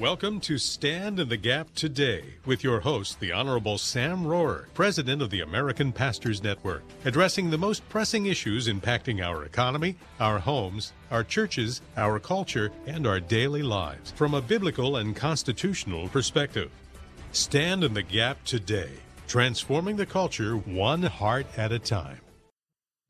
Welcome to Stand in the Gap Today with your host, the Honorable Sam Rohrer, President of the American Pastors Network, addressing the most pressing issues impacting our economy, our homes, our churches, our culture, and our daily lives from a biblical and constitutional perspective. Stand in the Gap Today, transforming the culture one heart at a time.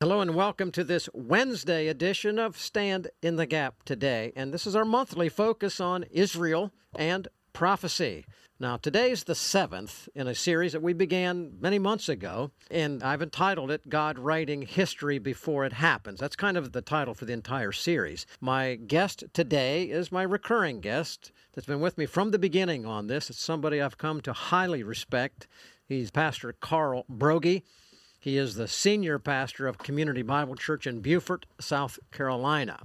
Hello and welcome to this Wednesday edition of Stand in the Gap today. And this is our monthly focus on Israel and prophecy. Now, today's the seventh in a series that we began many months ago, and I've entitled it God Writing History Before It Happens. That's kind of the title for the entire series. My guest today is my recurring guest that's been with me from the beginning on this. It's somebody I've come to highly respect. He's Pastor Carl Broggi. He is the senior pastor of Community Bible Church in Beaufort, South Carolina.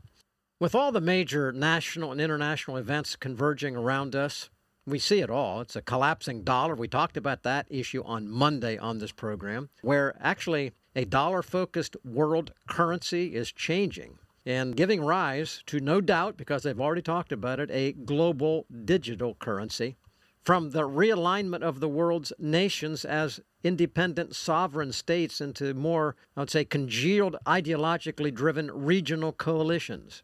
With all the major national and international events converging around us, we see it all. It's a collapsing dollar. We talked about that issue on Monday on this program, where actually a dollar focused world currency is changing and giving rise to, no doubt, because they've already talked about it, a global digital currency from the realignment of the world's nations as independent sovereign states into more, I would say, congealed, ideologically driven regional coalitions.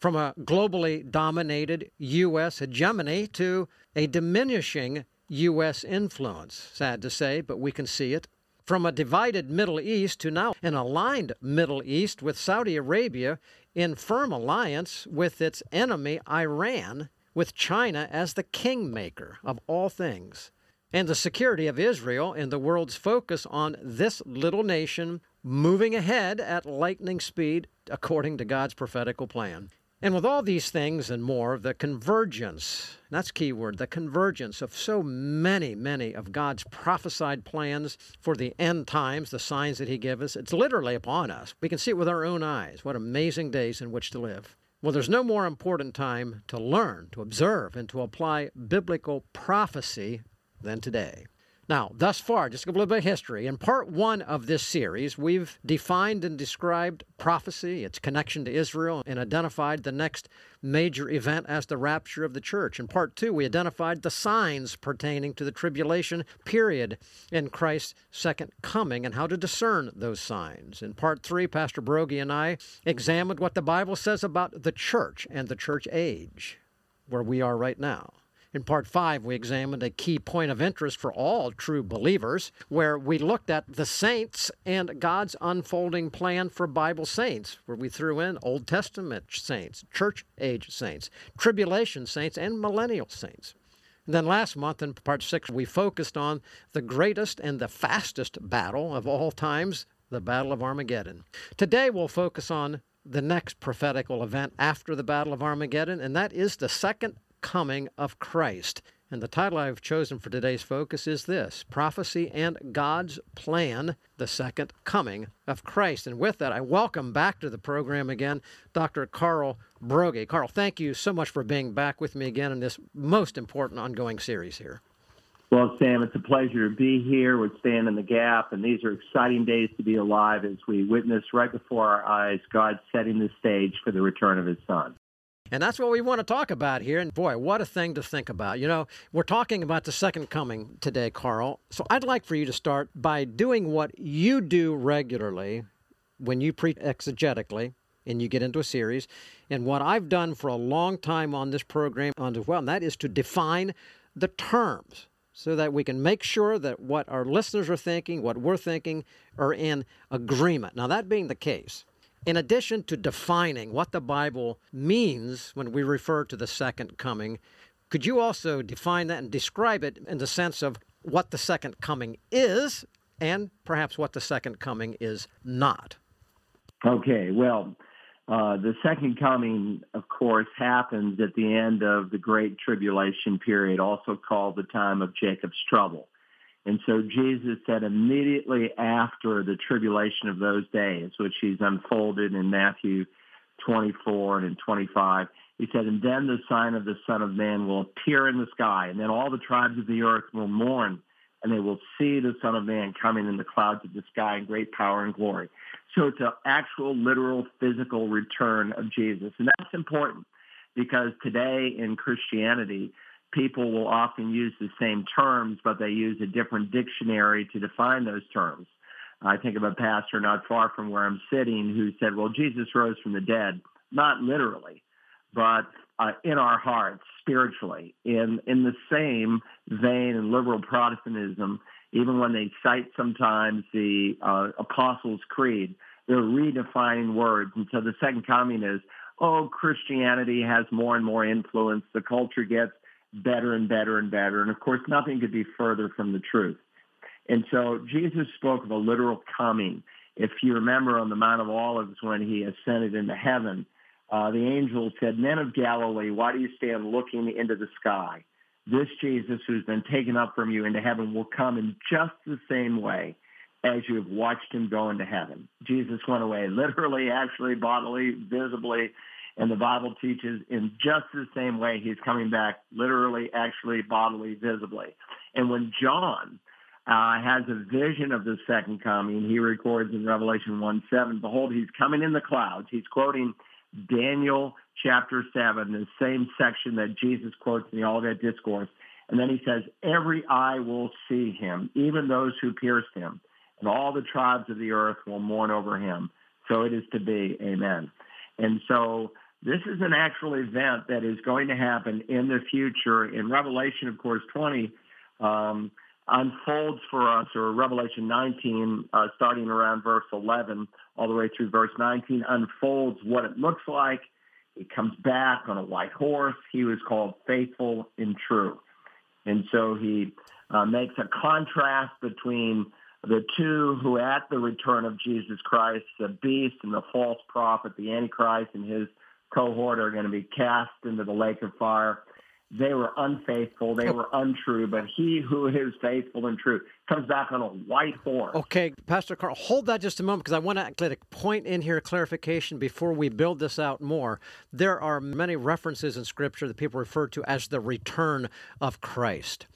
From a globally dominated U.S. hegemony to a diminishing U.S. influence. Sad to say, but we can see it. From a divided Middle East to now an aligned Middle East with Saudi Arabia in firm alliance with its enemy, Iran, with China as the kingmaker of all things, and the security of Israel and the world's focus on this little nation moving ahead at lightning speed according to God's prophetical plan. And with all these things and more, the convergence, that's key word, the convergence of so many, many of God's prophesied plans for the end times, the signs that He gives us, it's literally upon us. We can see it with our own eyes. What amazing days in which to live. Well, there's no more important time to learn, to observe, and to apply biblical prophecy than today. Now, thus far, just a little bit of history. In part one of this series, we've defined and described prophecy, its connection to Israel, and identified the next major event as the rapture of the church. In part two, we identified the signs pertaining to the tribulation period in Christ's second coming and how to discern those signs. In part three, Pastor Broggi and I examined what the Bible says about the church and the church age, where we are right now. In part five, we examined a key point of interest for all true believers, where we looked at the saints and God's unfolding plan for Bible saints, where we threw in Old Testament saints, church age saints, tribulation saints, and millennial saints. And then last month in part six, we focused on the greatest and the fastest battle of all times, the Battle of Armageddon. Today, we'll focus on the next prophetical event after the Battle of Armageddon, and that is the second coming of Christ. And the title I've chosen for today's focus is this Prophecy and God's Plan, the Second Coming of Christ. And with that, I welcome back to the program again Dr. Carl Broggi. Carl, thank you so much for being back with me again in this most important ongoing series here. Well, Sam, it's a pleasure to be here with Stand in the Gap, and these are exciting days to be alive as we witness right before our eyes God setting the stage for the return of His Son. And that's what we want to talk about here. And boy, what a thing to think about. You know, we're talking about the second coming today, Carl. So I'd like for you to start by doing what you do regularly when you preach exegetically and you get into a series, and what I've done for a long time on this program as well, and that is to define the terms so that we can make sure that what our listeners are thinking, what we're thinking, are in agreement. Now, that being the case, in addition to defining what the Bible means when we refer to the second coming, could you also define that and describe it in the sense of what the second coming is and perhaps what the second coming is not? Okay, well, uh, the second coming, of course, happens at the end of the Great Tribulation period, also called the time of Jacob's trouble. And so Jesus said immediately after the tribulation of those days, which he's unfolded in Matthew 24 and 25, he said, and then the sign of the Son of Man will appear in the sky, and then all the tribes of the earth will mourn, and they will see the Son of Man coming in the clouds of the sky in great power and glory. So it's an actual, literal, physical return of Jesus. And that's important because today in Christianity, people will often use the same terms, but they use a different dictionary to define those terms. I think of a pastor not far from where I'm sitting who said, well, Jesus rose from the dead, not literally, but uh, in our hearts, spiritually. In, in the same vein in liberal Protestantism, even when they cite sometimes the uh, Apostles' Creed, they're redefining words. And so the second coming is, oh, Christianity has more and more influence. The culture gets better and better and better. And of course, nothing could be further from the truth. And so Jesus spoke of a literal coming. If you remember on the Mount of Olives when he ascended into heaven, uh, the angel said, Men of Galilee, why do you stand looking into the sky? This Jesus who's been taken up from you into heaven will come in just the same way as you have watched him go into heaven. Jesus went away literally, actually, bodily, visibly, and the Bible teaches in just the same way he's coming back literally, actually, bodily, visibly. And when John uh, has a vision of the second coming, he records in Revelation 1 7, Behold, he's coming in the clouds. He's quoting Daniel chapter 7, the same section that Jesus quotes in the Olivet Discourse. And then he says, Every eye will see him, even those who pierced him, and all the tribes of the earth will mourn over him. So it is to be. Amen. And so this is an actual event that is going to happen in the future. In Revelation, of course, 20 um, unfolds for us, or Revelation 19, uh, starting around verse 11 all the way through verse 19, unfolds what it looks like. He comes back on a white horse. He was called faithful and true. And so he uh, makes a contrast between the two who at the return of Jesus Christ, the beast and the false prophet, the Antichrist and his cohort are going to be cast into the lake of fire. They were unfaithful. They were untrue. But he who is faithful and true comes back on a white horse. Okay, Pastor Carl, hold that just a moment because I want to get a point in here, clarification before we build this out more. There are many references in Scripture that people refer to as the return of Christ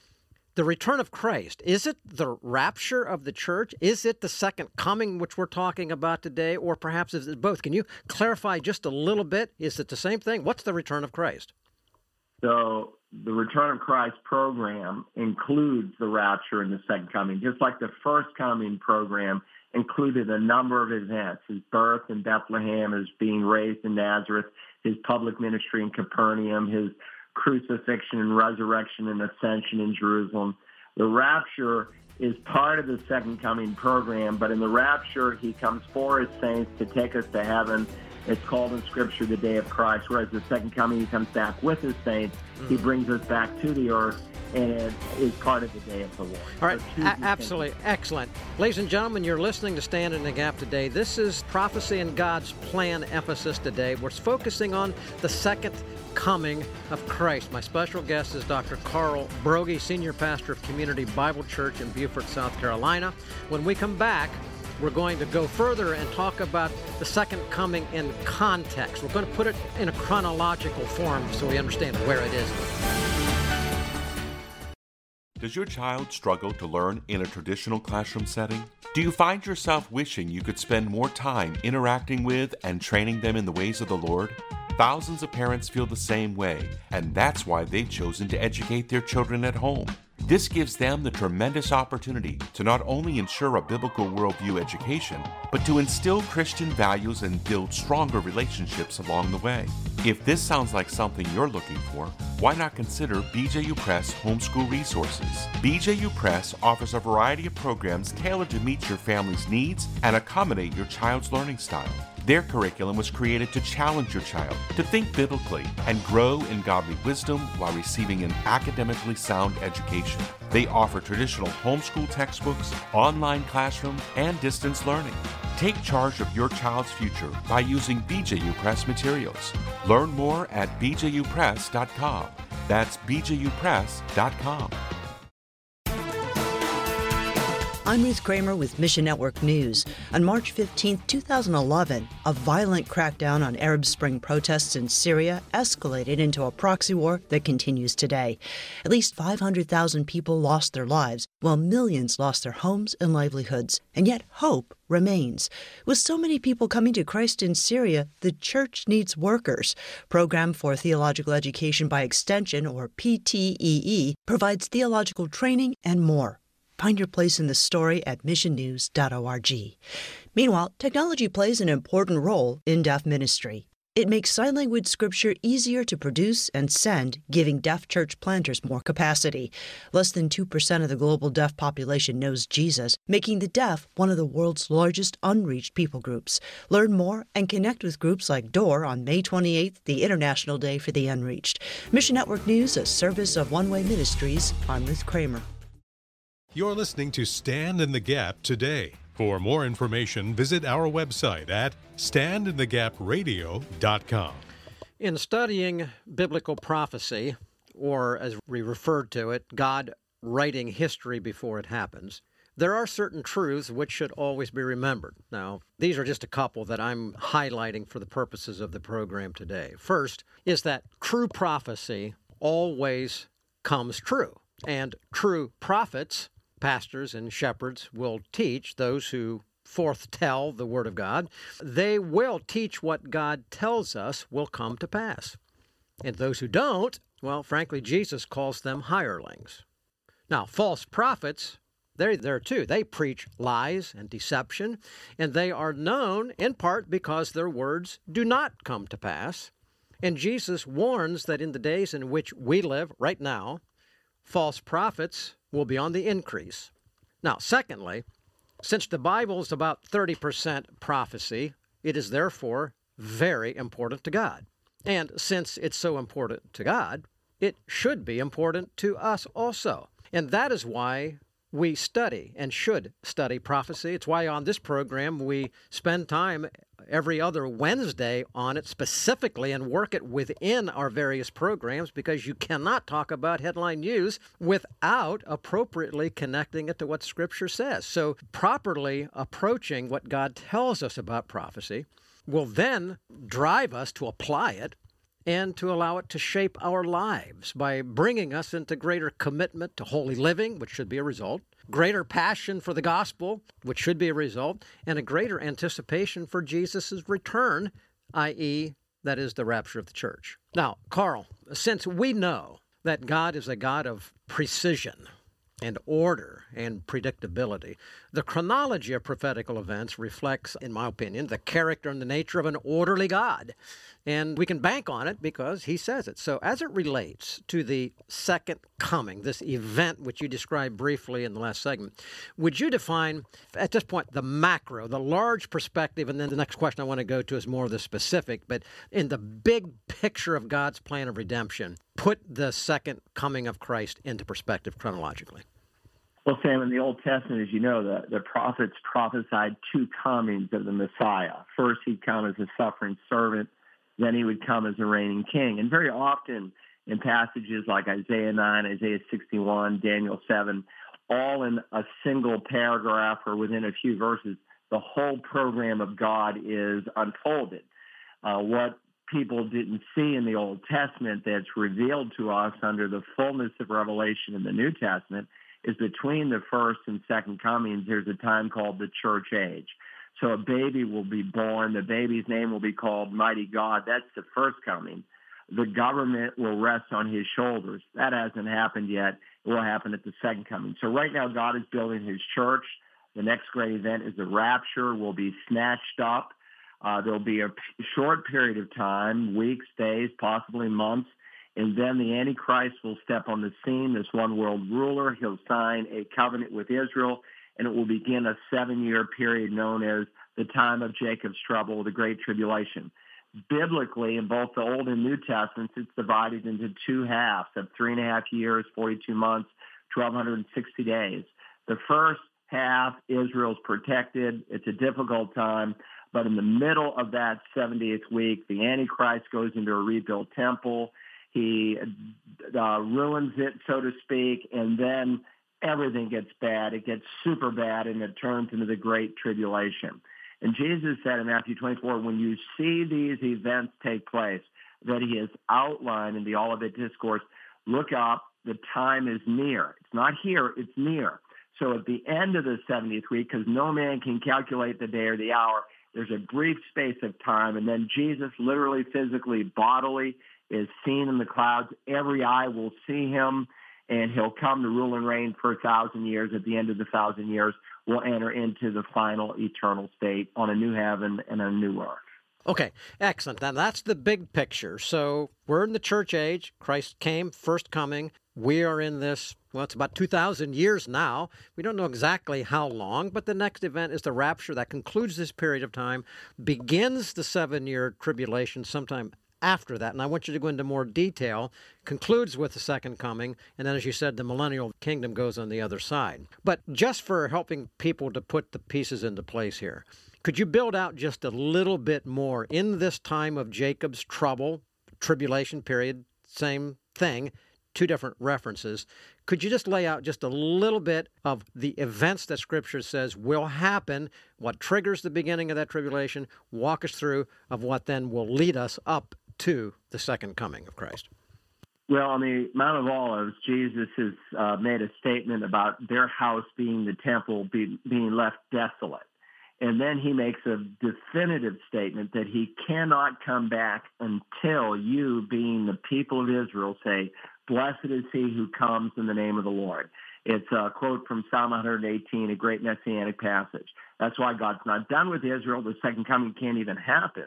the return of Christ, is it the rapture of the church? Is it the second coming, which we're talking about today? Or perhaps is it both? Can you clarify just a little bit? Is it the same thing? What's the return of Christ? So, the return of Christ program includes the rapture and the second coming, just like the first coming program included a number of events his birth in Bethlehem, his being raised in Nazareth, his public ministry in Capernaum, his crucifixion and resurrection and ascension in Jerusalem. The rapture is part of the second coming program, but in the rapture, he comes for his saints to take us to heaven. It's called in Scripture the day of Christ, whereas the second coming, he comes back with his saints. He mm. brings us back to the earth and is part of the day of the Lord. All right, so a- absolutely excellent, ladies and gentlemen. You're listening to Stand in the Gap today. This is prophecy and God's plan emphasis today. We're focusing on the second coming of Christ. My special guest is Dr. Carl Broggi, Senior Pastor of Community Bible Church in Beaufort, South Carolina. When we come back, we're going to go further and talk about the second coming in context. We're going to put it in a chronological form so we understand where it is. Does your child struggle to learn in a traditional classroom setting? Do you find yourself wishing you could spend more time interacting with and training them in the ways of the Lord? Thousands of parents feel the same way, and that's why they've chosen to educate their children at home. This gives them the tremendous opportunity to not only ensure a biblical worldview education, but to instill Christian values and build stronger relationships along the way. If this sounds like something you're looking for, why not consider BJU Press Homeschool Resources? BJU Press offers a variety of programs tailored to meet your family's needs and accommodate your child's learning style. Their curriculum was created to challenge your child to think biblically and grow in godly wisdom while receiving an academically sound education. They offer traditional homeschool textbooks, online classrooms, and distance learning. Take charge of your child's future by using BJU Press materials. Learn more at bjupress.com. That's bjupress.com. I'm Ruth Kramer with Mission Network News. On March 15, 2011, a violent crackdown on Arab Spring protests in Syria escalated into a proxy war that continues today. At least 500,000 people lost their lives, while millions lost their homes and livelihoods. And yet, hope remains. With so many people coming to Christ in Syria, the church needs workers. Program for Theological Education by Extension, or PTEE, provides theological training and more. Find your place in the story at missionnews.org. Meanwhile, technology plays an important role in deaf ministry. It makes sign language scripture easier to produce and send, giving deaf church planters more capacity. Less than 2% of the global deaf population knows Jesus, making the deaf one of the world's largest unreached people groups. Learn more and connect with groups like DOOR on May 28th, the International Day for the Unreached. Mission Network News, a service of One Way Ministries. I'm Ruth Kramer. You're listening to Stand in the Gap today. For more information, visit our website at standinthegapradio.com. In studying biblical prophecy, or as we referred to it, God writing history before it happens, there are certain truths which should always be remembered. Now, these are just a couple that I'm highlighting for the purposes of the program today. First is that true prophecy always comes true, and true prophets pastors and shepherds will teach those who forth tell the word of God, they will teach what God tells us will come to pass. And those who don't, well, frankly, Jesus calls them hirelings. Now, false prophets, they're there too. They preach lies and deception, and they are known in part because their words do not come to pass. And Jesus warns that in the days in which we live right now, false prophets will be on the increase. Now, secondly, since the Bible is about 30% prophecy, it is therefore very important to God. And since it's so important to God, it should be important to us also. And that is why we study and should study prophecy. It's why on this program we spend time every other Wednesday on it specifically and work it within our various programs because you cannot talk about headline news without appropriately connecting it to what Scripture says. So, properly approaching what God tells us about prophecy will then drive us to apply it and to allow it to shape our lives by bringing us into greater commitment to holy living, which should be a result, greater passion for the gospel, which should be a result, and a greater anticipation for Jesus' return, i.e., that is the rapture of the church. Now, Carl, since we know that God is a God of precision, and order and predictability. The chronology of prophetical events reflects, in my opinion, the character and the nature of an orderly God. And we can bank on it because he says it. So, as it relates to the second coming, this event which you described briefly in the last segment, would you define, at this point, the macro, the large perspective? And then the next question I want to go to is more of the specific, but in the big picture of God's plan of redemption, put the second coming of Christ into perspective chronologically. Well, Sam, in the Old Testament, as you know, the, the prophets prophesied two comings of the Messiah. First, he'd come as a suffering servant, then he would come as a reigning king. And very often in passages like Isaiah 9, Isaiah 61, Daniel 7, all in a single paragraph or within a few verses, the whole program of God is unfolded. Uh, what people didn't see in the Old Testament that's revealed to us under the fullness of revelation in the New Testament is between the first and second comings, there's a time called the church age. So a baby will be born. The baby's name will be called Mighty God. That's the first coming. The government will rest on his shoulders. That hasn't happened yet. It will happen at the second coming. So right now, God is building his church. The next great event is the rapture. Will be snatched up. Uh, there'll be a p- short period of time, weeks, days, possibly months, and then the Antichrist will step on the scene, this one world ruler. He'll sign a covenant with Israel, and it will begin a seven-year period known as the time of Jacob's trouble, the Great Tribulation. Biblically, in both the Old and New Testaments, it's divided into two halves of three and a half years, 42 months, 1,260 days. The first half, Israel's protected. It's a difficult time. But in the middle of that 70th week, the Antichrist goes into a rebuilt temple. He uh, ruins it, so to speak, and then everything gets bad. It gets super bad, and it turns into the Great Tribulation. And Jesus said in Matthew 24, when you see these events take place that he has outlined in the Olivet Discourse, look up. The time is near. It's not here. It's near. So at the end of the 70th week, because no man can calculate the day or the hour, there's a brief space of time, and then Jesus literally, physically, bodily is seen in the clouds. Every eye will see him, and he'll come to rule and reign for a thousand years. At the end of the thousand years, we'll enter into the final eternal state on a new heaven and a new earth. Okay, excellent. Now that's the big picture. So we're in the church age. Christ came, first coming. We are in this, well, it's about 2,000 years now. We don't know exactly how long, but the next event is the rapture that concludes this period of time, begins the seven year tribulation sometime after that. And I want you to go into more detail, concludes with the second coming, and then, as you said, the millennial kingdom goes on the other side. But just for helping people to put the pieces into place here, could you build out just a little bit more in this time of Jacob's trouble, tribulation period, same thing? Two different references. Could you just lay out just a little bit of the events that Scripture says will happen, what triggers the beginning of that tribulation, walk us through of what then will lead us up to the second coming of Christ? Well, on the Mount of Olives, Jesus has uh, made a statement about their house being the temple be, being left desolate. And then he makes a definitive statement that he cannot come back until you, being the people of Israel, say, Blessed is he who comes in the name of the Lord. It's a quote from Psalm 118, a great messianic passage. That's why God's not done with Israel. The second coming can't even happen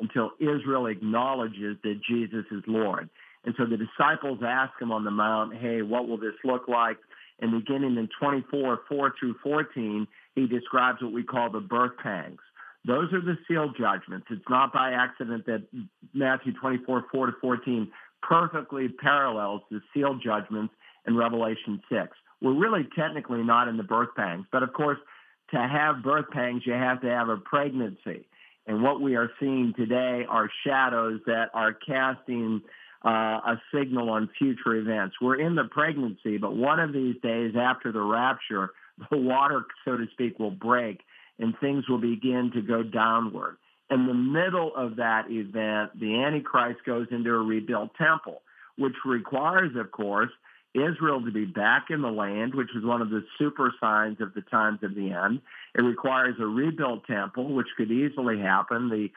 until Israel acknowledges that Jesus is Lord. And so the disciples ask him on the mount, hey, what will this look like? And beginning in 24, 4 through 14, he describes what we call the birth pangs. Those are the seal judgments. It's not by accident that Matthew 24, 4 to 14 perfectly parallels the seal judgments in Revelation 6. We're really technically not in the birth pangs, but of course, to have birth pangs, you have to have a pregnancy. And what we are seeing today are shadows that are casting uh, a signal on future events. We're in the pregnancy, but one of these days after the rapture, the water, so to speak, will break and things will begin to go downward. In the middle of that event, the Antichrist goes into a rebuilt temple, which requires, of course, Israel to be back in the land, which is one of the super signs of the times of the end. It requires a rebuilt temple, which could easily happen. The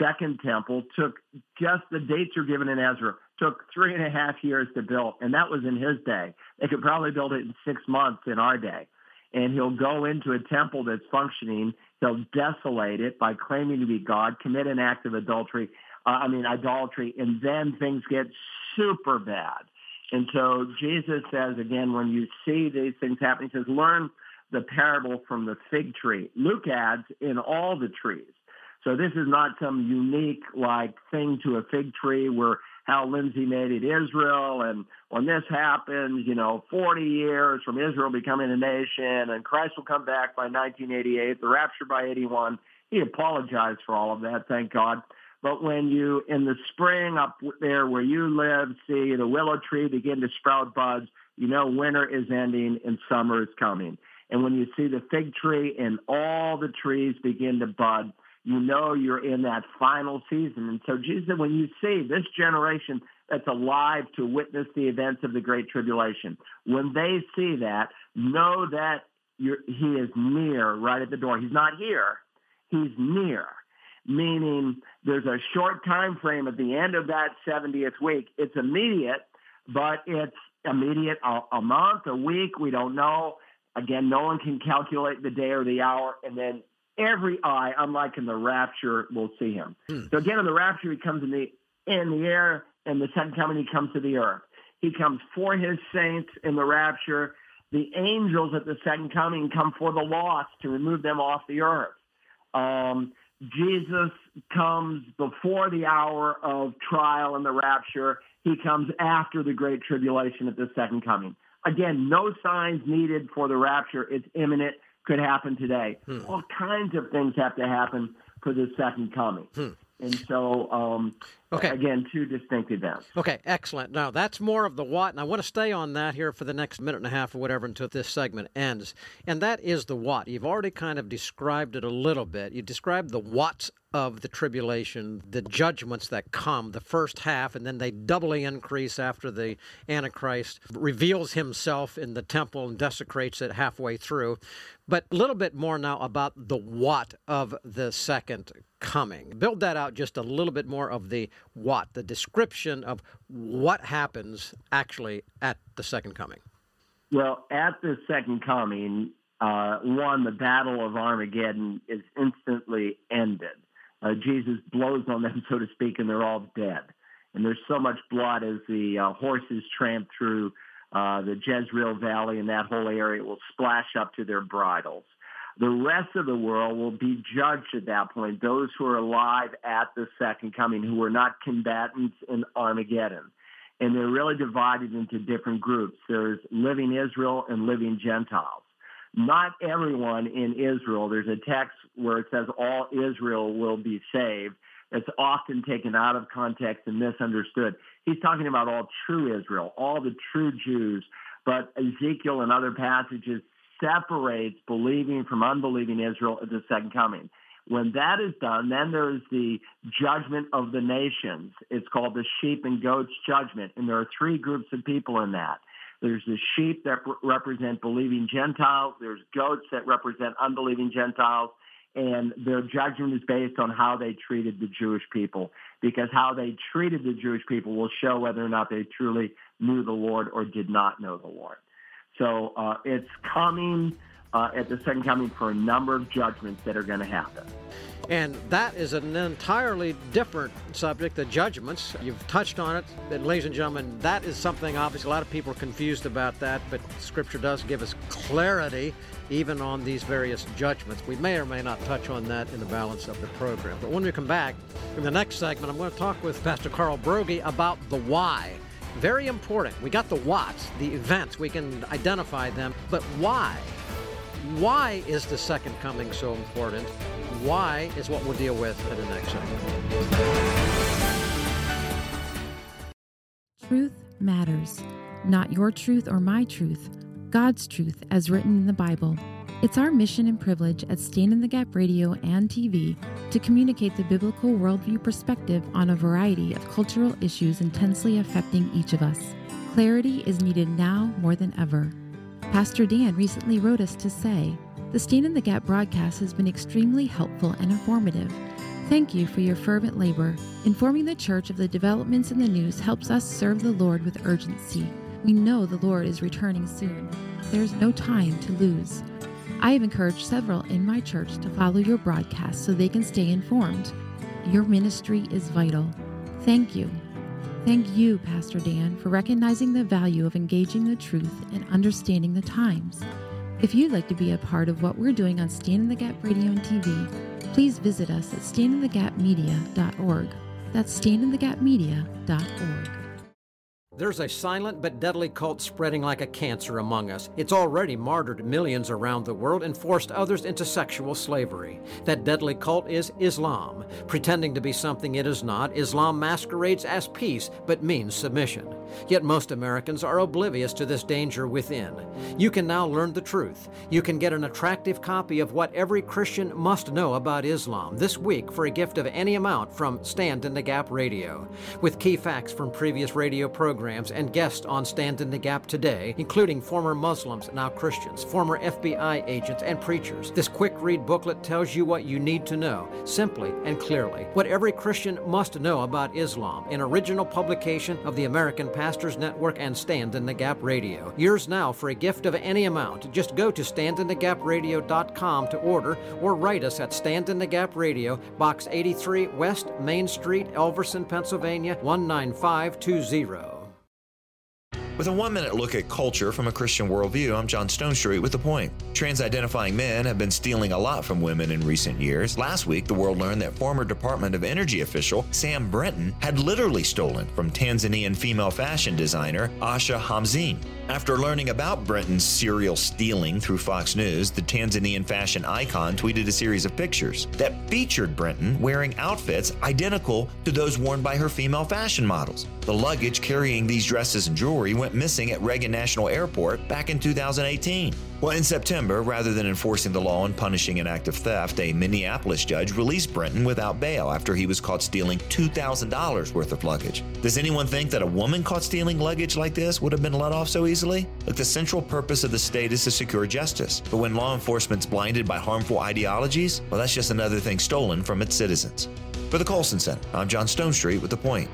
second temple took just the dates are given in Ezra took three and a half years to build, and that was in his day. They could probably build it in six months in our day. And he'll go into a temple that's functioning They'll desolate it by claiming to be God, commit an act of adultery, uh, I mean, idolatry, and then things get super bad. And so Jesus says, again, when you see these things happening, he says, learn the parable from the fig tree. Luke adds, in all the trees. So this is not some unique like thing to a fig tree where Hal Lindsey made it Israel. And when this happens, you know, 40 years from Israel becoming a nation and Christ will come back by 1988, the rapture by 81. He apologized for all of that, thank God. But when you, in the spring up there where you live, see the willow tree begin to sprout buds, you know winter is ending and summer is coming. And when you see the fig tree and all the trees begin to bud, you know you're in that final season. And so Jesus when you see this generation that's alive to witness the events of the Great Tribulation, when they see that, know that he is near right at the door. He's not here. He's near, meaning there's a short time frame at the end of that 70th week. It's immediate, but it's immediate a, a month, a week, we don't know. Again, no one can calculate the day or the hour. And then every eye, unlike in the rapture, will see him. Hmm. So again, in the rapture, he comes in the in the air, and the second coming, he comes to the earth. He comes for his saints in the rapture. The angels at the second coming come for the lost to remove them off the earth. Um, Jesus comes before the hour of trial and the rapture. He comes after the great tribulation at the second coming. Again, no signs needed for the rapture. It's imminent could happen today. Hmm. All kinds of things have to happen for the second coming. Hmm. And so, um, Okay. Again, two distinct events. Okay, excellent. Now, that's more of the what, and I want to stay on that here for the next minute and a half or whatever until this segment ends. And that is the what. You've already kind of described it a little bit. You described the what's of the tribulation, the judgments that come, the first half, and then they doubly increase after the Antichrist reveals himself in the temple and desecrates it halfway through. But a little bit more now about the what of the second coming. Build that out just a little bit more of the what, the description of what happens actually at the second coming. Well, at the second coming, uh, one, the battle of Armageddon is instantly ended. Uh, Jesus blows on them, so to speak, and they're all dead. And there's so much blood as the uh, horses tramp through uh, the Jezreel Valley and that whole area will splash up to their bridles. The rest of the world will be judged at that point. Those who are alive at the second coming, who were not combatants in Armageddon. And they're really divided into different groups. There's living Israel and living Gentiles. Not everyone in Israel. There's a text where it says all Israel will be saved. It's often taken out of context and misunderstood. He's talking about all true Israel, all the true Jews. But Ezekiel and other passages separates believing from unbelieving Israel at the second coming. When that is done, then there is the judgment of the nations. It's called the sheep and goats judgment. And there are three groups of people in that. There's the sheep that represent believing Gentiles. There's goats that represent unbelieving Gentiles. And their judgment is based on how they treated the Jewish people, because how they treated the Jewish people will show whether or not they truly knew the Lord or did not know the Lord. So uh, it's coming uh, at the second coming for a number of judgments that are going to happen. And that is an entirely different subject, the judgments. You've touched on it. And ladies and gentlemen, that is something obviously a lot of people are confused about that, but Scripture does give us clarity even on these various judgments. We may or may not touch on that in the balance of the program. But when we come back in the next segment, I'm going to talk with Pastor Carl Broggi about the why. Very important. We got the what's, the events, we can identify them, but why? Why is the second coming so important? Why is what we'll deal with in the next segment. Truth matters. Not your truth or my truth, God's truth as written in the Bible. It's our mission and privilege at Stand in the Gap Radio and TV to communicate the biblical worldview perspective on a variety of cultural issues intensely affecting each of us. Clarity is needed now more than ever. Pastor Dan recently wrote us to say, The Stand in the Gap broadcast has been extremely helpful and informative. Thank you for your fervent labor. Informing the church of the developments in the news helps us serve the Lord with urgency. We know the Lord is returning soon. There is no time to lose. I have encouraged several in my church to follow your broadcast so they can stay informed. Your ministry is vital. Thank you. Thank you, Pastor Dan, for recognizing the value of engaging the truth and understanding the times. If you'd like to be a part of what we're doing on Stand in the Gap Radio and TV, please visit us at standinthegapmedia.org. That's standinthegapmedia.org. There's a silent but deadly cult spreading like a cancer among us. It's already martyred millions around the world and forced others into sexual slavery. That deadly cult is Islam. Pretending to be something it is not, Islam masquerades as peace but means submission. Yet most Americans are oblivious to this danger within. You can now learn the truth. You can get an attractive copy of what every Christian must know about Islam this week for a gift of any amount from Stand in the Gap Radio. With key facts from previous radio programs, and guests on Stand in the Gap today, including former Muslims, now Christians, former FBI agents, and preachers. This quick read booklet tells you what you need to know, simply and clearly. What every Christian must know about Islam, an original publication of the American Pastors Network and Stand in the Gap Radio. Yours now for a gift of any amount. Just go to standinthegapradio.com to order or write us at Stand in the Gap Radio, Box 83 West Main Street, Elverson, Pennsylvania 19520. With a one minute look at culture from a Christian worldview, I'm John Stonestreet with The Point. Trans identifying men have been stealing a lot from women in recent years. Last week, the world learned that former Department of Energy official Sam Brinton had literally stolen from Tanzanian female fashion designer Asya Khamsin. After learning about Brinton's serial stealing through Fox News, the Tanzanian fashion icon tweeted a series of pictures that featured Brinton wearing outfits identical to those worn by her female fashion models. The luggage carrying these dresses and jewelry went missing at Reagan National Airport back in 2018. Well, in September, rather than enforcing the law and punishing an act of theft, a Minneapolis judge released Brinton without bail after he was caught stealing $2,000 worth of luggage. Does anyone think that a woman caught stealing luggage like this would have been let off so easily? Look, the central purpose of the state is to secure justice. But when law enforcement's blinded by harmful ideologies, well, that's just another thing stolen from its citizens. For the Colson Center, I'm John Stonestreet with The Point.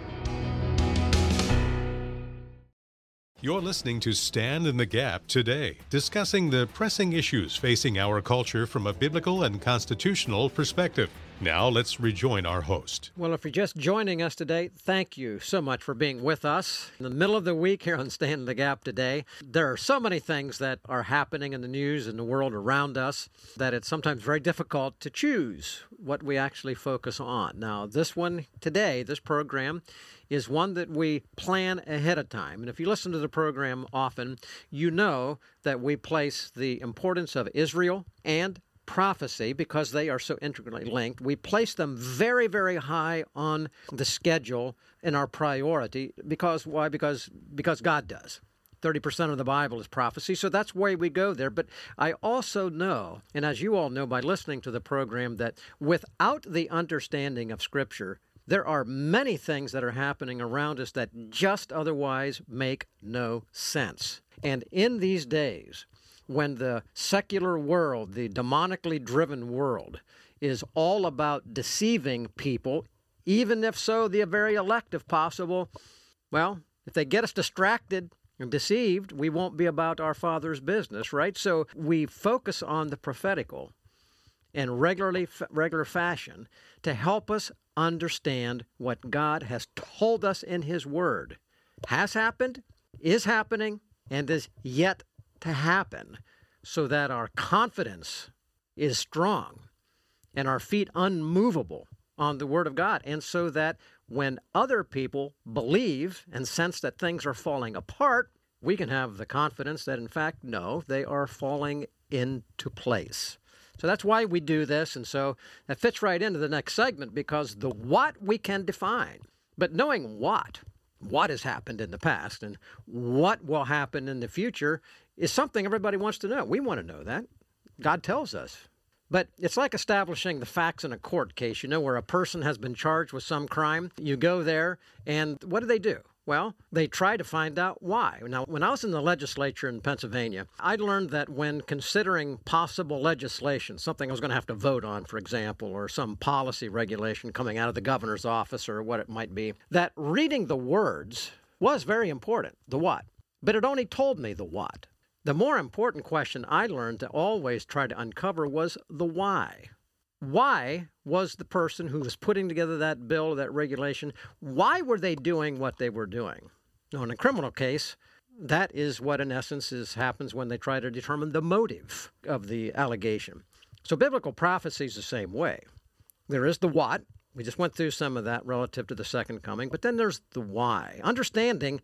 You're listening to Stand in the Gap today, discussing the pressing issues facing our culture from a biblical and constitutional perspective. Now let's rejoin our host. Well, if you're just joining us today, thank you so much for being with us. In the middle of the week here on Stand in the Gap today, there are so many things that are happening in the news and the world around us that it's sometimes very difficult to choose what we actually focus on. Now, this one today, this program, is one that we plan ahead of time. And if you listen to the program often, you know that we place the importance of Israel and prophecy because they are so intricately linked. We place them very, very high on the schedule in our priority because why? Because because God does. 30% of the Bible is prophecy, so that's why we go there. But I also know, and as you all know by listening to the program, that without the understanding of Scripture, there are many things that are happening around us that just otherwise make no sense. And in these days, when the secular world, the demonically driven world, is all about deceiving people, even if so, the very elect, if possible, well, if they get us distracted and deceived, we won't be about our Father's business, right? So we focus on the prophetical in regularly regular fashion to help us understand what God has told us in His Word has happened, is happening, and is yet to happen, so that our confidence is strong and our feet unmovable on the Word of God, and so that when other people believe and sense that things are falling apart, we can have the confidence that, in fact, no, they are falling into place. So that's why we do this. And so that fits right into the next segment because the what we can define. But knowing what, what has happened in the past and what will happen in the future is something everybody wants to know. We want to know that. God tells us. But it's like establishing the facts in a court case, you know, where a person has been charged with some crime. You go there, and what do they do? Well, they try to find out why. Now, when I was in the legislature in Pennsylvania, I learned that when considering possible legislation, something I was going to have to vote on, for example, or some policy regulation coming out of the governor's office or what it might be, that reading the words was very important, the what. But it only told me the what. The more important question I learned to always try to uncover was the why why was the person who was putting together that bill, or that regulation, why were they doing what they were doing? Now, in a criminal case, that is what, in essence, is happens when they try to determine the motive of the allegation. So, biblical prophecy is the same way. There is the what. We just went through some of that relative to the second coming, but then there's the why. Understanding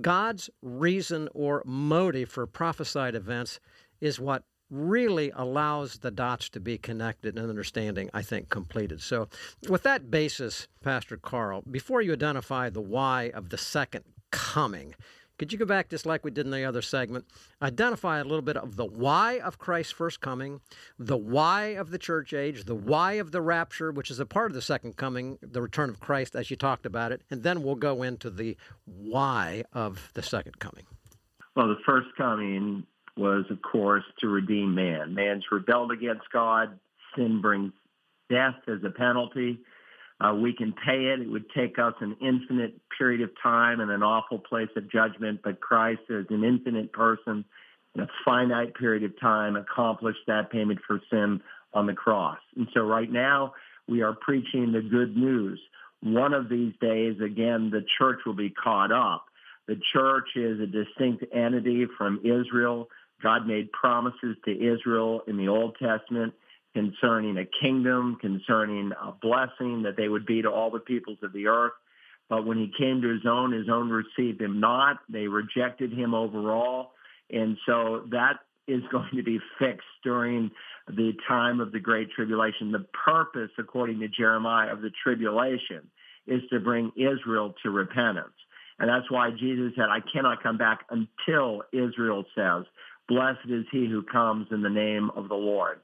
God's reason or motive for prophesied events is what really allows the dots to be connected and understanding, I think, completed. So, with that basis, Pastor Carl, before you identify the why of the second coming, could you go back just like we did in the other segment? Identify a little bit of the why of Christ's first coming, the why of the church age, the why of the rapture, which is a part of the second coming, the return of Christ, as you talked about it, and then we'll go into the why of the second coming. Well, the first coming was, of course, to redeem man. Man's rebelled against God. Sin brings death as a penalty. Uh, we can pay it. It would take us an infinite period of time and an awful place of judgment, but Christ, as an infinite person, in a finite period of time, accomplished that payment for sin on the cross. And so right now, we are preaching the good news. One of these days, again, the church will be caught up. The church is a distinct entity from Israel. God made promises to Israel in the Old Testament concerning a kingdom, concerning a blessing that they would be to all the peoples of the earth. But when he came to his own, his own received him not. They rejected him overall. And so that is going to be fixed during the time of the Great Tribulation. The purpose, according to Jeremiah, of the tribulation is to bring Israel to repentance. And that's why Jesus said, I cannot come back until Israel says, blessed is he who comes in the name of the Lord.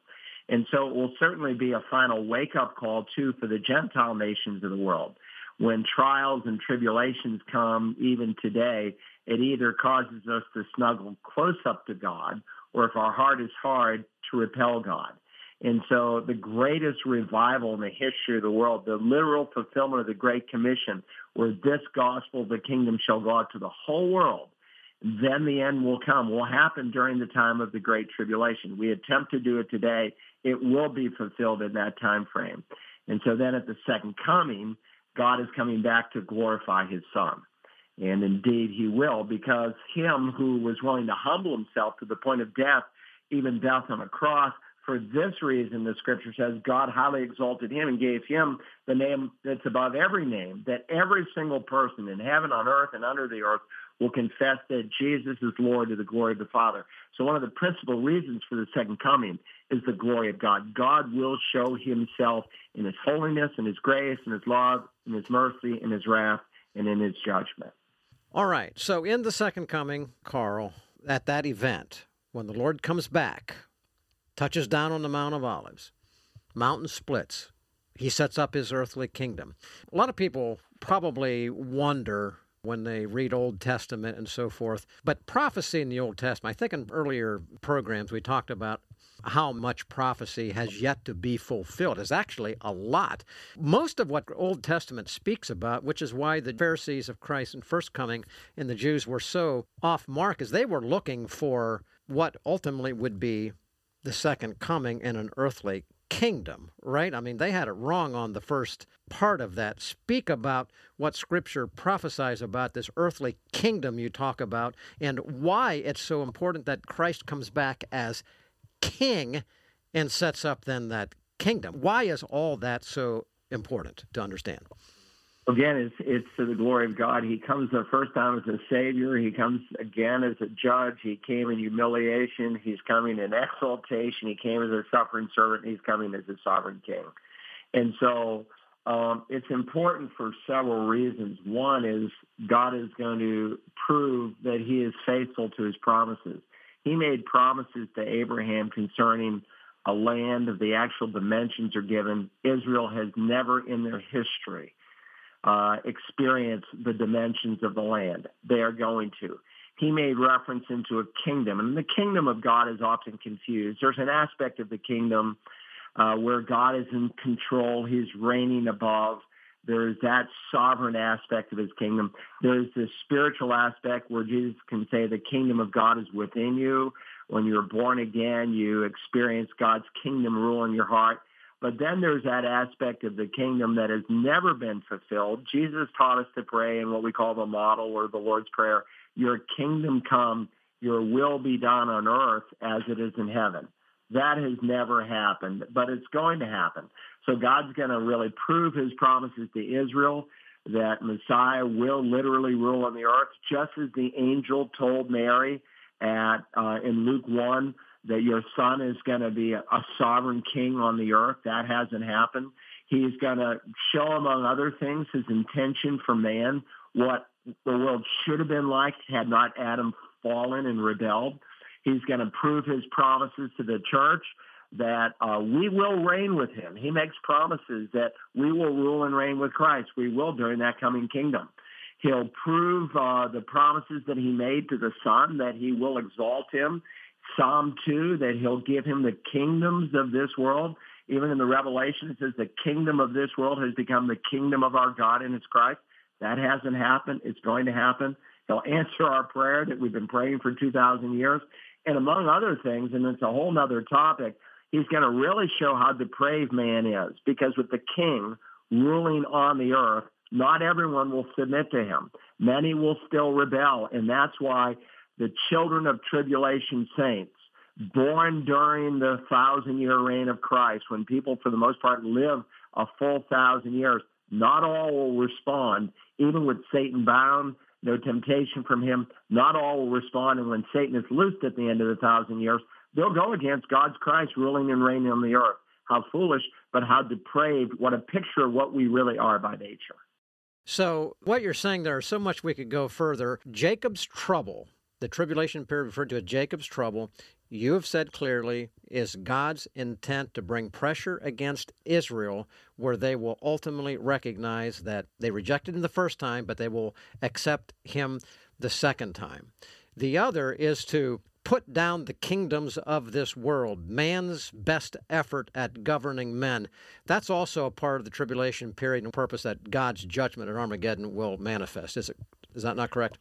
And so it will certainly be a final wake-up call, too, for the Gentile nations of the world. When trials and tribulations come, even today, it either causes us to snuggle close up to God, or if our heart is hard, to repel God. And so the greatest revival in the history of the world, the literal fulfillment of the Great Commission, where this gospel of the kingdom shall go out to the whole world, then the end will come, will happen during the time of the Great Tribulation. We attempt to do it today. It will be fulfilled in that time frame. And so then at the second coming, God is coming back to glorify his son. And indeed he will, because him who was willing to humble himself to the point of death, even death on a cross, for this reason, the scripture says, God highly exalted him and gave him the name that's above every name, that every single person in heaven, on earth, and under the earth will confess that Jesus is Lord to the glory of the Father. So one of the principal reasons for the second coming is the glory of God. God will show himself in his holiness and his grace and his love and his mercy and his wrath and in his judgment. All right. So in the second coming, Carl, at that event, when the Lord comes back, touches down on the Mount of Olives, mountain splits, he sets up his earthly kingdom. A lot of people probably wonder when they read Old Testament and so forth. But prophecy in the Old Testament, I think in earlier programs we talked about how much prophecy has yet to be fulfilled is actually a lot. Most of what Old Testament speaks about, which is why the Pharisees of Christ and first coming and the Jews were so off mark, is they were looking for what ultimately would be the second coming in an earthly kingdom, right? I mean, they had it wrong on the first part of that. Speak about what Scripture prophesies about this earthly kingdom you talk about and why it's so important that Christ comes back as king and sets up then that kingdom. Why is all that so important to understand? Again, it's, it's to the glory of God. He comes the first time as a savior. He comes again as a judge. He came in humiliation. He's coming in exaltation. He came as a suffering servant. He's coming as a sovereign king. And so um, it's important for several reasons. One is God is going to prove that he is faithful to his promises. He made promises to Abraham concerning a land of the actual dimensions are given. Israel has never in their history uh, experience the dimensions of the land. They are going to. He made reference into a kingdom, and the kingdom of God is often confused. There's an aspect of the kingdom uh, where God is in control. He's reigning above. There's that sovereign aspect of his kingdom. There's this spiritual aspect where Jesus can say the kingdom of God is within you. When you're born again, you experience God's kingdom rule in your heart. But then there's that aspect of the kingdom that has never been fulfilled. Jesus taught us to pray in what we call the model or the Lord's Prayer, your kingdom come, your will be done on earth as it is in heaven. That has never happened, but it's going to happen. So God's going to really prove his promises to Israel that Messiah will literally rule on the earth, just as the angel told Mary at uh, in Luke 1 that your son is going to be a, sovereign king on the earth. That hasn't happened. He's going to show, among other things, his intention for man, what the world should have been like had not Adam fallen and rebelled. He's going to prove his promises to the church that uh, we will reign with him. He makes promises that we will rule and reign with Christ. We will during that coming kingdom. He'll prove uh, the promises that he made to the Son, that he will exalt him Psalm 2 that he'll give him the kingdoms of this world. Even in the Revelation, it says the kingdom of this world has become the kingdom of our God and his Christ. That hasn't happened. It's going to happen. He'll answer our prayer that we've been praying for 2,000 years. And among other things, and it's a whole other topic, he's going to really show how depraved man is. Because with the king ruling on the earth, not everyone will submit to him. Many will still rebel. And that's why the children of tribulation saints, born during the thousand year reign of Christ, when people for the most part live a full thousand years, Not all will respond, even with Satan bound, no temptation from him. Not all will respond, and when Satan is loosed at the end of the thousand years, they'll go against God's Christ ruling and reigning on the earth. How foolish, but how depraved. What a picture of what we really are by nature. So, what you're saying there is so much we could go further. Jacob's trouble, the tribulation period referred to as Jacob's trouble, you have said clearly is God's intent to bring pressure against Israel where they will ultimately recognize that they rejected him the first time, but they will accept him the second time. The other is to put down the kingdoms of this world, man's best effort at governing men. That's also a part of the tribulation period and purpose that God's judgment at Armageddon will manifest. Is it is that not correct?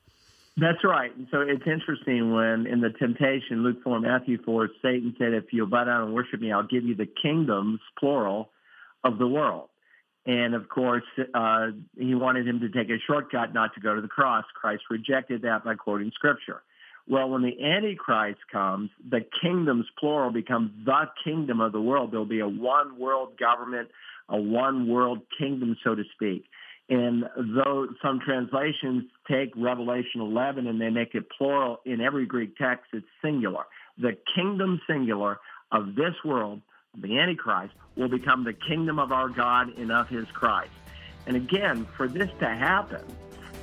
That's right. And so it's interesting when in the temptation, Luke 4, Matthew 4, Satan said, if you'll bow down and worship me, I'll give you the kingdoms, plural, of the world. And of course, uh, he wanted him to take a shortcut, not to go to the cross. Christ rejected that by quoting scripture. Well, when the Antichrist comes, the kingdoms, plural, become the kingdom of the world. There'll be a one world government, a one world kingdom, so to speak. And though some translations take Revelation 11 and they make it plural in every Greek text, it's singular. The kingdom singular of this world, the Antichrist, will become the kingdom of our God and of his Christ. And again, for this to happen,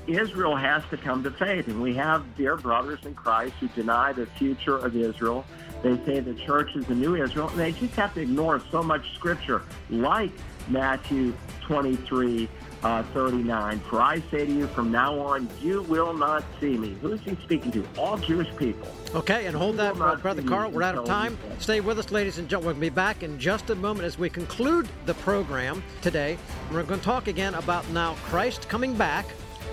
Israel has to come to faith. And we have dear brothers in Christ who deny the future of Israel. They say the church is the new Israel, and they just have to ignore so much scripture like Matthew 23, uh, 39. For I say to you, from now on, you will not see me. Who is he speaking to? All Jewish people. Okay, and hold that, Brother Carl. We're out of time. Stay with us, ladies and gentlemen. We'll be back in just a moment as we conclude the program today. We're going to talk again about now Christ coming back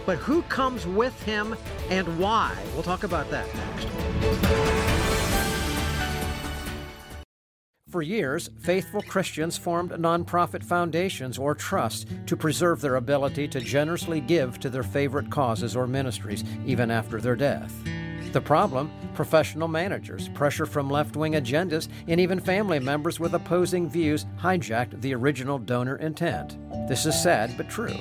but who comes with him and why? We'll talk about that next. For years, faithful Christians formed nonprofit foundations or trusts to preserve their ability to generously give to their favorite causes or ministries, even after their death. The problem? Professional managers, pressure from left wing agendas, and even family members with opposing views hijacked the original donor intent. This is sad but true.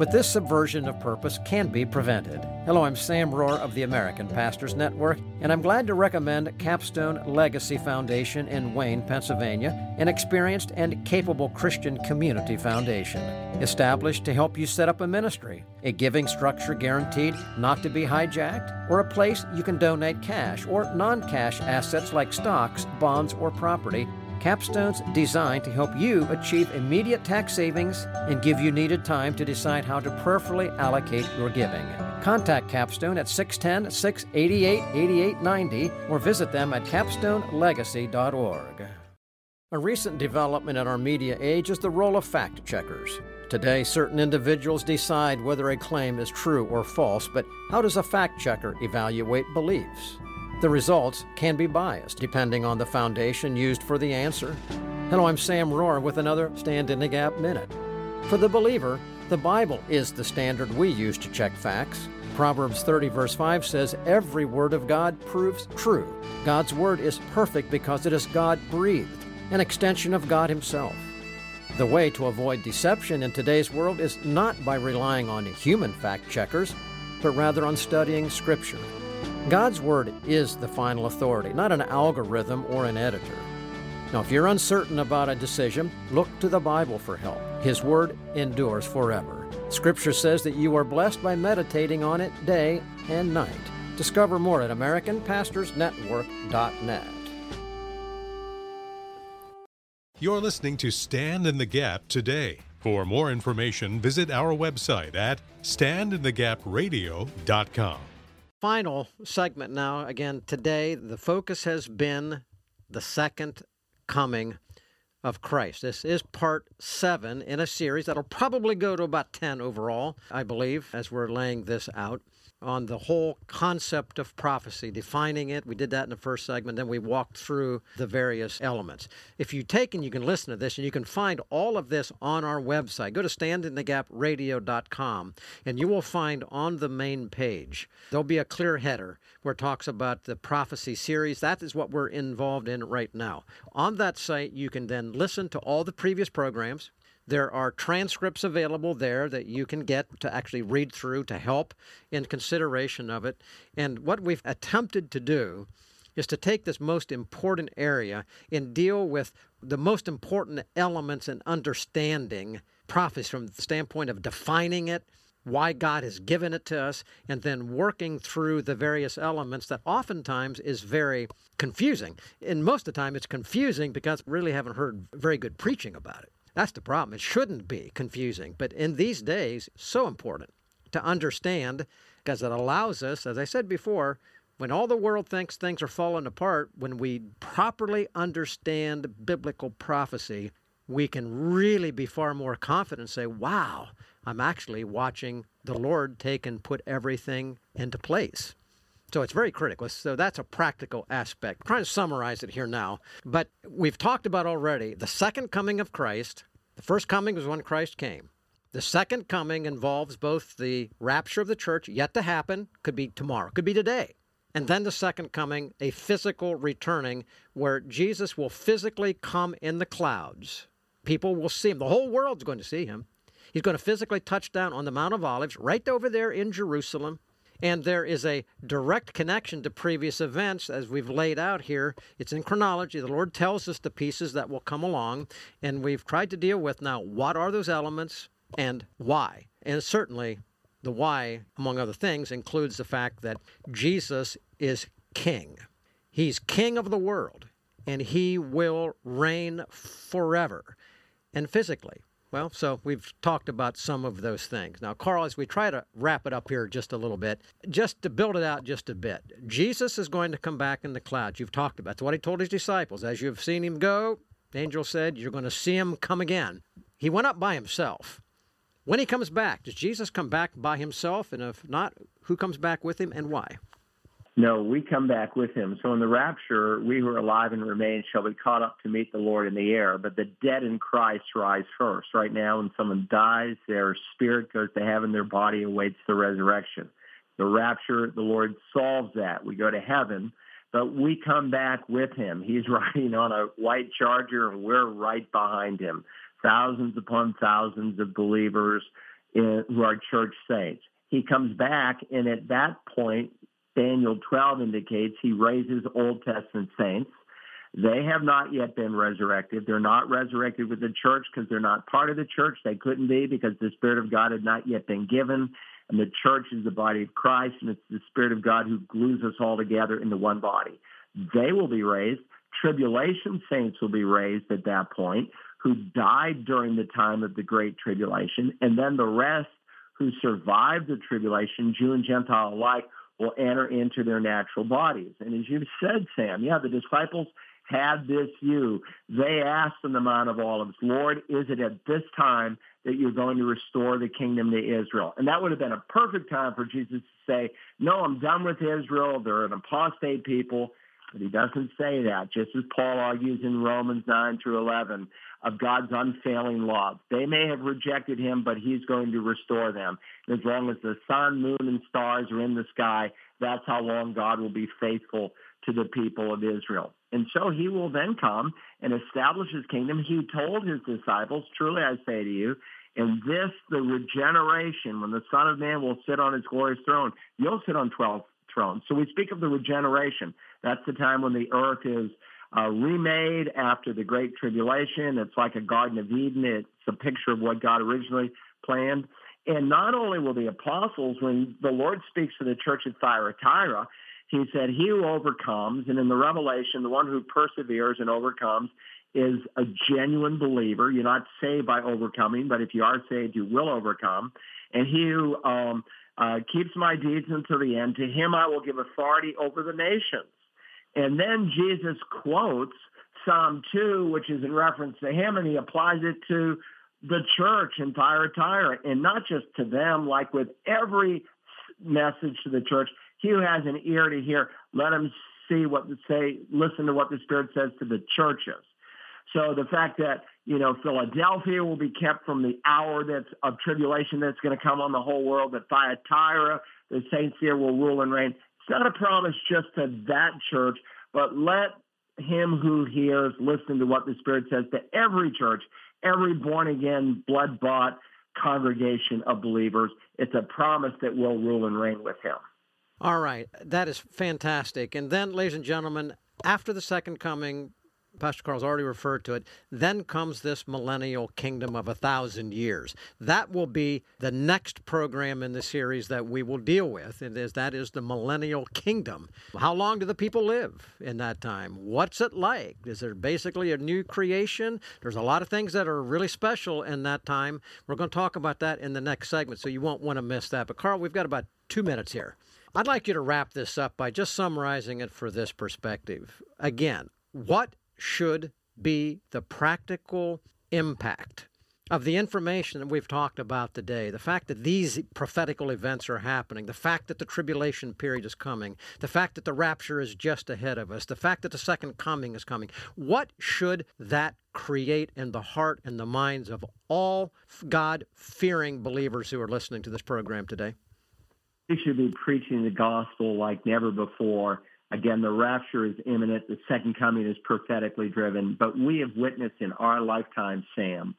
But this subversion of purpose can be prevented. Hello, I'm Sam Rohrer of the American Pastors Network, and I'm glad to recommend Capstone Legacy Foundation in Wayne, Pennsylvania, an experienced and capable Christian community foundation. Established to help you set up a ministry, a giving structure guaranteed not to be hijacked, or a place you can donate cash or non cash assets like stocks, bonds, or property Capstone's designed to help you achieve immediate tax savings and give you needed time to decide how to prayerfully allocate your giving. Contact Capstone at 610 688 8890 or visit them at capstonelegacy.org. A recent development in our media age is the role of fact checkers. Today, certain individuals decide whether a claim is true or false, but how does a fact checker evaluate beliefs? The results can be biased depending on the foundation used for the answer. Hello, I'm Sam Rohrer with another Stand in the Gap Minute. For the believer, the Bible is the standard we use to check facts. Proverbs 30, verse 5 says, Every word of God proves true. God's word is perfect because it is God breathed, an extension of God Himself. The way to avoid deception in today's world is not by relying on human fact checkers, but rather on studying Scripture. God's Word is the final authority, not an algorithm or an editor. Now, if you're uncertain about a decision, look to the Bible for help. His Word endures forever. Scripture says that you are blessed by meditating on it day and night. Discover more at AmericanPastorsNetwork.net. You're listening to Stand in the Gap today. For more information, visit our website at standinthegapradio.com final segment now. Again, today, the focus has been the second coming of Christ. This is part seven in a series that'll probably go to about 10 overall, I believe, as we're laying this out on the whole concept of prophecy, defining it. We did that in the first segment. Then we walked through the various elements. If you take and you can listen to this, and you can find all of this on our website, go to standinthegapradio.com, and you will find on the main page, there'll be a clear header where it talks about the prophecy series. That is what we're involved in right now. On that site, you can then listen to all the previous programs There are transcripts available there that you can get to actually read through to help in consideration of it. And what we've attempted to do is to take this most important area and deal with the most important elements in understanding prophecy from the standpoint of defining it, why God has given it to us, and then working through the various elements that oftentimes is very confusing. And most of the time, it's confusing because we really haven't heard very good preaching about it. That's the problem. It shouldn't be confusing, but in these days, so important to understand because it allows us, as I said before, when all the world thinks things are falling apart, when we properly understand biblical prophecy, we can really be far more confident and say, wow, I'm actually watching the Lord take and put everything into place. So it's very critical. So that's a practical aspect. I'm trying to summarize it here now. But we've talked about already the second coming of Christ. The first coming was when Christ came. The second coming involves both the rapture of the church, yet to happen, could be tomorrow, could be today. And then the second coming, a physical returning where Jesus will physically come in the clouds. People will see him. The whole world's going to see him. He's going to physically touch down on the Mount of Olives right over there in Jerusalem. And there is a direct connection to previous events as we've laid out here. It's in chronology. The Lord tells us the pieces that will come along. And we've tried to deal with now what are those elements and why. And certainly the why, among other things, includes the fact that Jesus is king. He's king of the world, and he will reign forever and physically. Well, so we've talked about some of those things. Now, Carl, as we try to wrap it up here just a little bit, just to build it out just a bit, Jesus is going to come back in the clouds. You've talked about. that's what he told his disciples. As you've seen him go, the angel said, you're going to see him come again. He went up by himself. When he comes back, does Jesus come back by himself? And if not, who comes back with him and why? No, we come back with him. So in the rapture, we who are alive and remain shall be caught up to meet the Lord in the air. But the dead in Christ rise first. Right now, when someone dies, their spirit goes to heaven, their body awaits the resurrection. The rapture, the Lord solves that. We go to heaven, but we come back with him. He's riding on a white charger, and we're right behind him. Thousands upon thousands of believers in, who are church saints. He comes back, and at that point, Daniel 12 indicates he raises Old Testament saints. They have not yet been resurrected. They're not resurrected with the church because they're not part of the church. They couldn't be because the Spirit of God had not yet been given. And the church is the body of Christ, and it's the Spirit of God who glues us all together into one body. They will be raised. Tribulation saints will be raised at that point who died during the time of the Great Tribulation. And then the rest who survived the tribulation, Jew and Gentile alike, will enter into their natural bodies. And as you've said, Sam, yeah, the disciples had this view. They asked in the Mount of Olives, Lord, is it at this time that you're going to restore the kingdom to Israel? And that would have been a perfect time for Jesus to say, no, I'm done with Israel. They're an apostate people. But he doesn't say that, just as Paul argues in Romans 9 through 11 of God's unfailing love. They may have rejected him, but he's going to restore them. And as long as the sun, moon, and stars are in the sky, that's how long God will be faithful to the people of Israel. And so he will then come and establish his kingdom. He told his disciples, truly I say to you, in this, the regeneration, when the Son of Man will sit on his glorious throne, you'll sit on 12 thrones. So we speak of the regeneration. That's the time when the earth is uh, remade after the Great Tribulation. It's like a Garden of Eden. It's a picture of what God originally planned. And not only will the apostles, when the Lord speaks to the church at Thyatira, he said, he who overcomes, and in the Revelation, the one who perseveres and overcomes is a genuine believer. You're not saved by overcoming, but if you are saved, you will overcome. And he who um, uh, keeps my deeds until the end, to him I will give authority over the nations. And then Jesus quotes Psalm 2, which is in reference to him, and he applies it to the church in Thyatira, and not just to them, like with every message to the church. He who has an ear to hear, let him see what the say, listen to what the Spirit says to the churches. So the fact that, you know, Philadelphia will be kept from the hour that's of tribulation that's going to come on the whole world, that Thyatira, the saints here will rule and reign not a promise just to that church, but let him who hears listen to what the Spirit says to every church. every born again, blood bought congregation of believers. It's a promise that we'll rule and reign with him. All right, that is fantastic. And then, ladies and gentlemen, after the second coming, Pastor Carl's already referred to it. Then comes this millennial kingdom of a thousand years. That will be the next program in the series that we will deal with, and is that is the millennial kingdom. How long do the people live in that time? What's it like? Is there basically a new creation? There's a lot of things that are really special in that time. We're going to talk about that in the next segment, so you won't want to miss that. But Carl, we've got about two minutes here. I'd like you to wrap this up by just summarizing it for this perspective. Again, what should be the practical impact of the information that we've talked about today, the fact that these prophetical events are happening, the fact that the tribulation period is coming, the fact that the rapture is just ahead of us, the fact that the second coming is coming, what should that create in the heart and the minds of all God fearing believers who are listening to this program today? We should be preaching the gospel like never before Again, the rapture is imminent. The second coming is prophetically driven. But we have witnessed in our lifetime, Sam,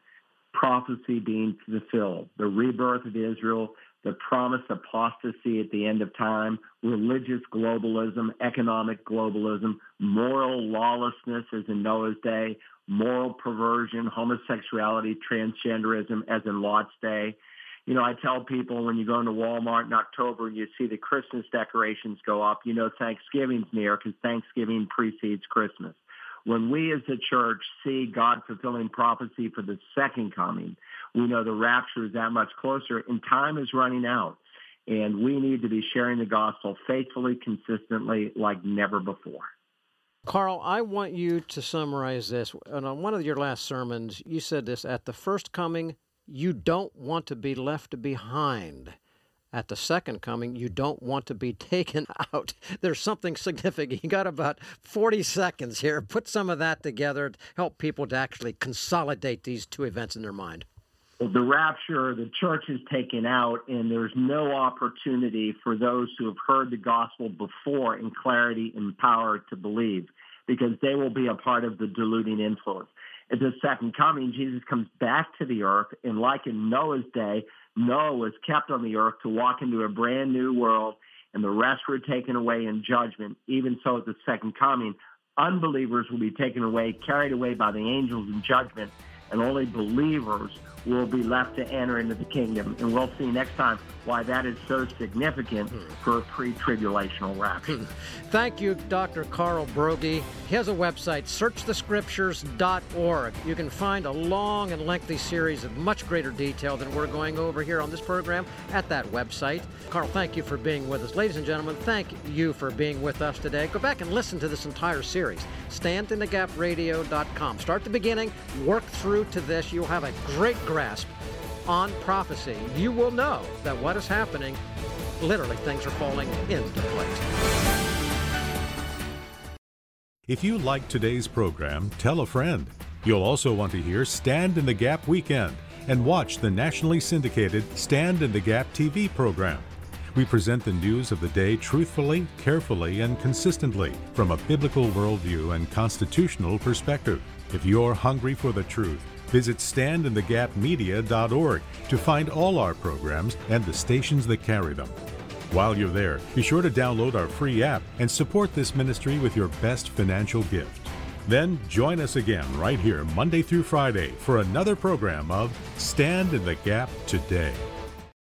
prophecy being fulfilled. The rebirth of Israel, the promised apostasy at the end of time, religious globalism, economic globalism, moral lawlessness as in Noah's day, moral perversion, homosexuality, transgenderism as in Lot's day, you know, I tell people when you go into Walmart in October and you see the Christmas decorations go up, you know Thanksgiving's near because Thanksgiving precedes Christmas. When we as a church see God fulfilling prophecy for the second coming, we know the rapture is that much closer and time is running out. And we need to be sharing the gospel faithfully, consistently, like never before. Carl, I want you to summarize this. On one of your last sermons, you said this at the first coming, you don't want to be left behind. At the second coming, you don't want to be taken out. There's something significant. You got about 40 seconds here. Put some of that together to help people to actually consolidate these two events in their mind. The rapture, the church is taken out, and there's no opportunity for those who have heard the gospel before in clarity and power to believe because they will be a part of the deluding influence. At the second coming, Jesus comes back to the earth, and like in Noah's day, Noah was kept on the earth to walk into a brand new world, and the rest were taken away in judgment. Even so, at the second coming, unbelievers will be taken away, carried away by the angels in judgment, and only believers will be left to enter into the kingdom. And we'll see next time why that is so significant for a pre-tribulational rapture. Hmm. Thank you, Dr. Carl Broggi. He has a website, searchthescriptures.org. You can find a long and lengthy series of much greater detail than we're going over here on this program at that website. Carl, thank you for being with us. Ladies and gentlemen, thank you for being with us today. Go back and listen to this entire series. StandInTheGapRadio.com. Start the beginning, work through to this. You'll have a great grasp on prophecy, you will know that what is happening, literally, things are falling into place. If you like today's program, tell a friend. You'll also want to hear Stand in the Gap Weekend and watch the nationally syndicated Stand in the Gap TV program. We present the news of the day truthfully, carefully, and consistently from a biblical worldview and constitutional perspective. If you're hungry for the truth, Visit standinthegapmedia.org to find all our programs and the stations that carry them. While you're there, be sure to download our free app and support this ministry with your best financial gift. Then join us again right here Monday through Friday for another program of Stand in the Gap Today.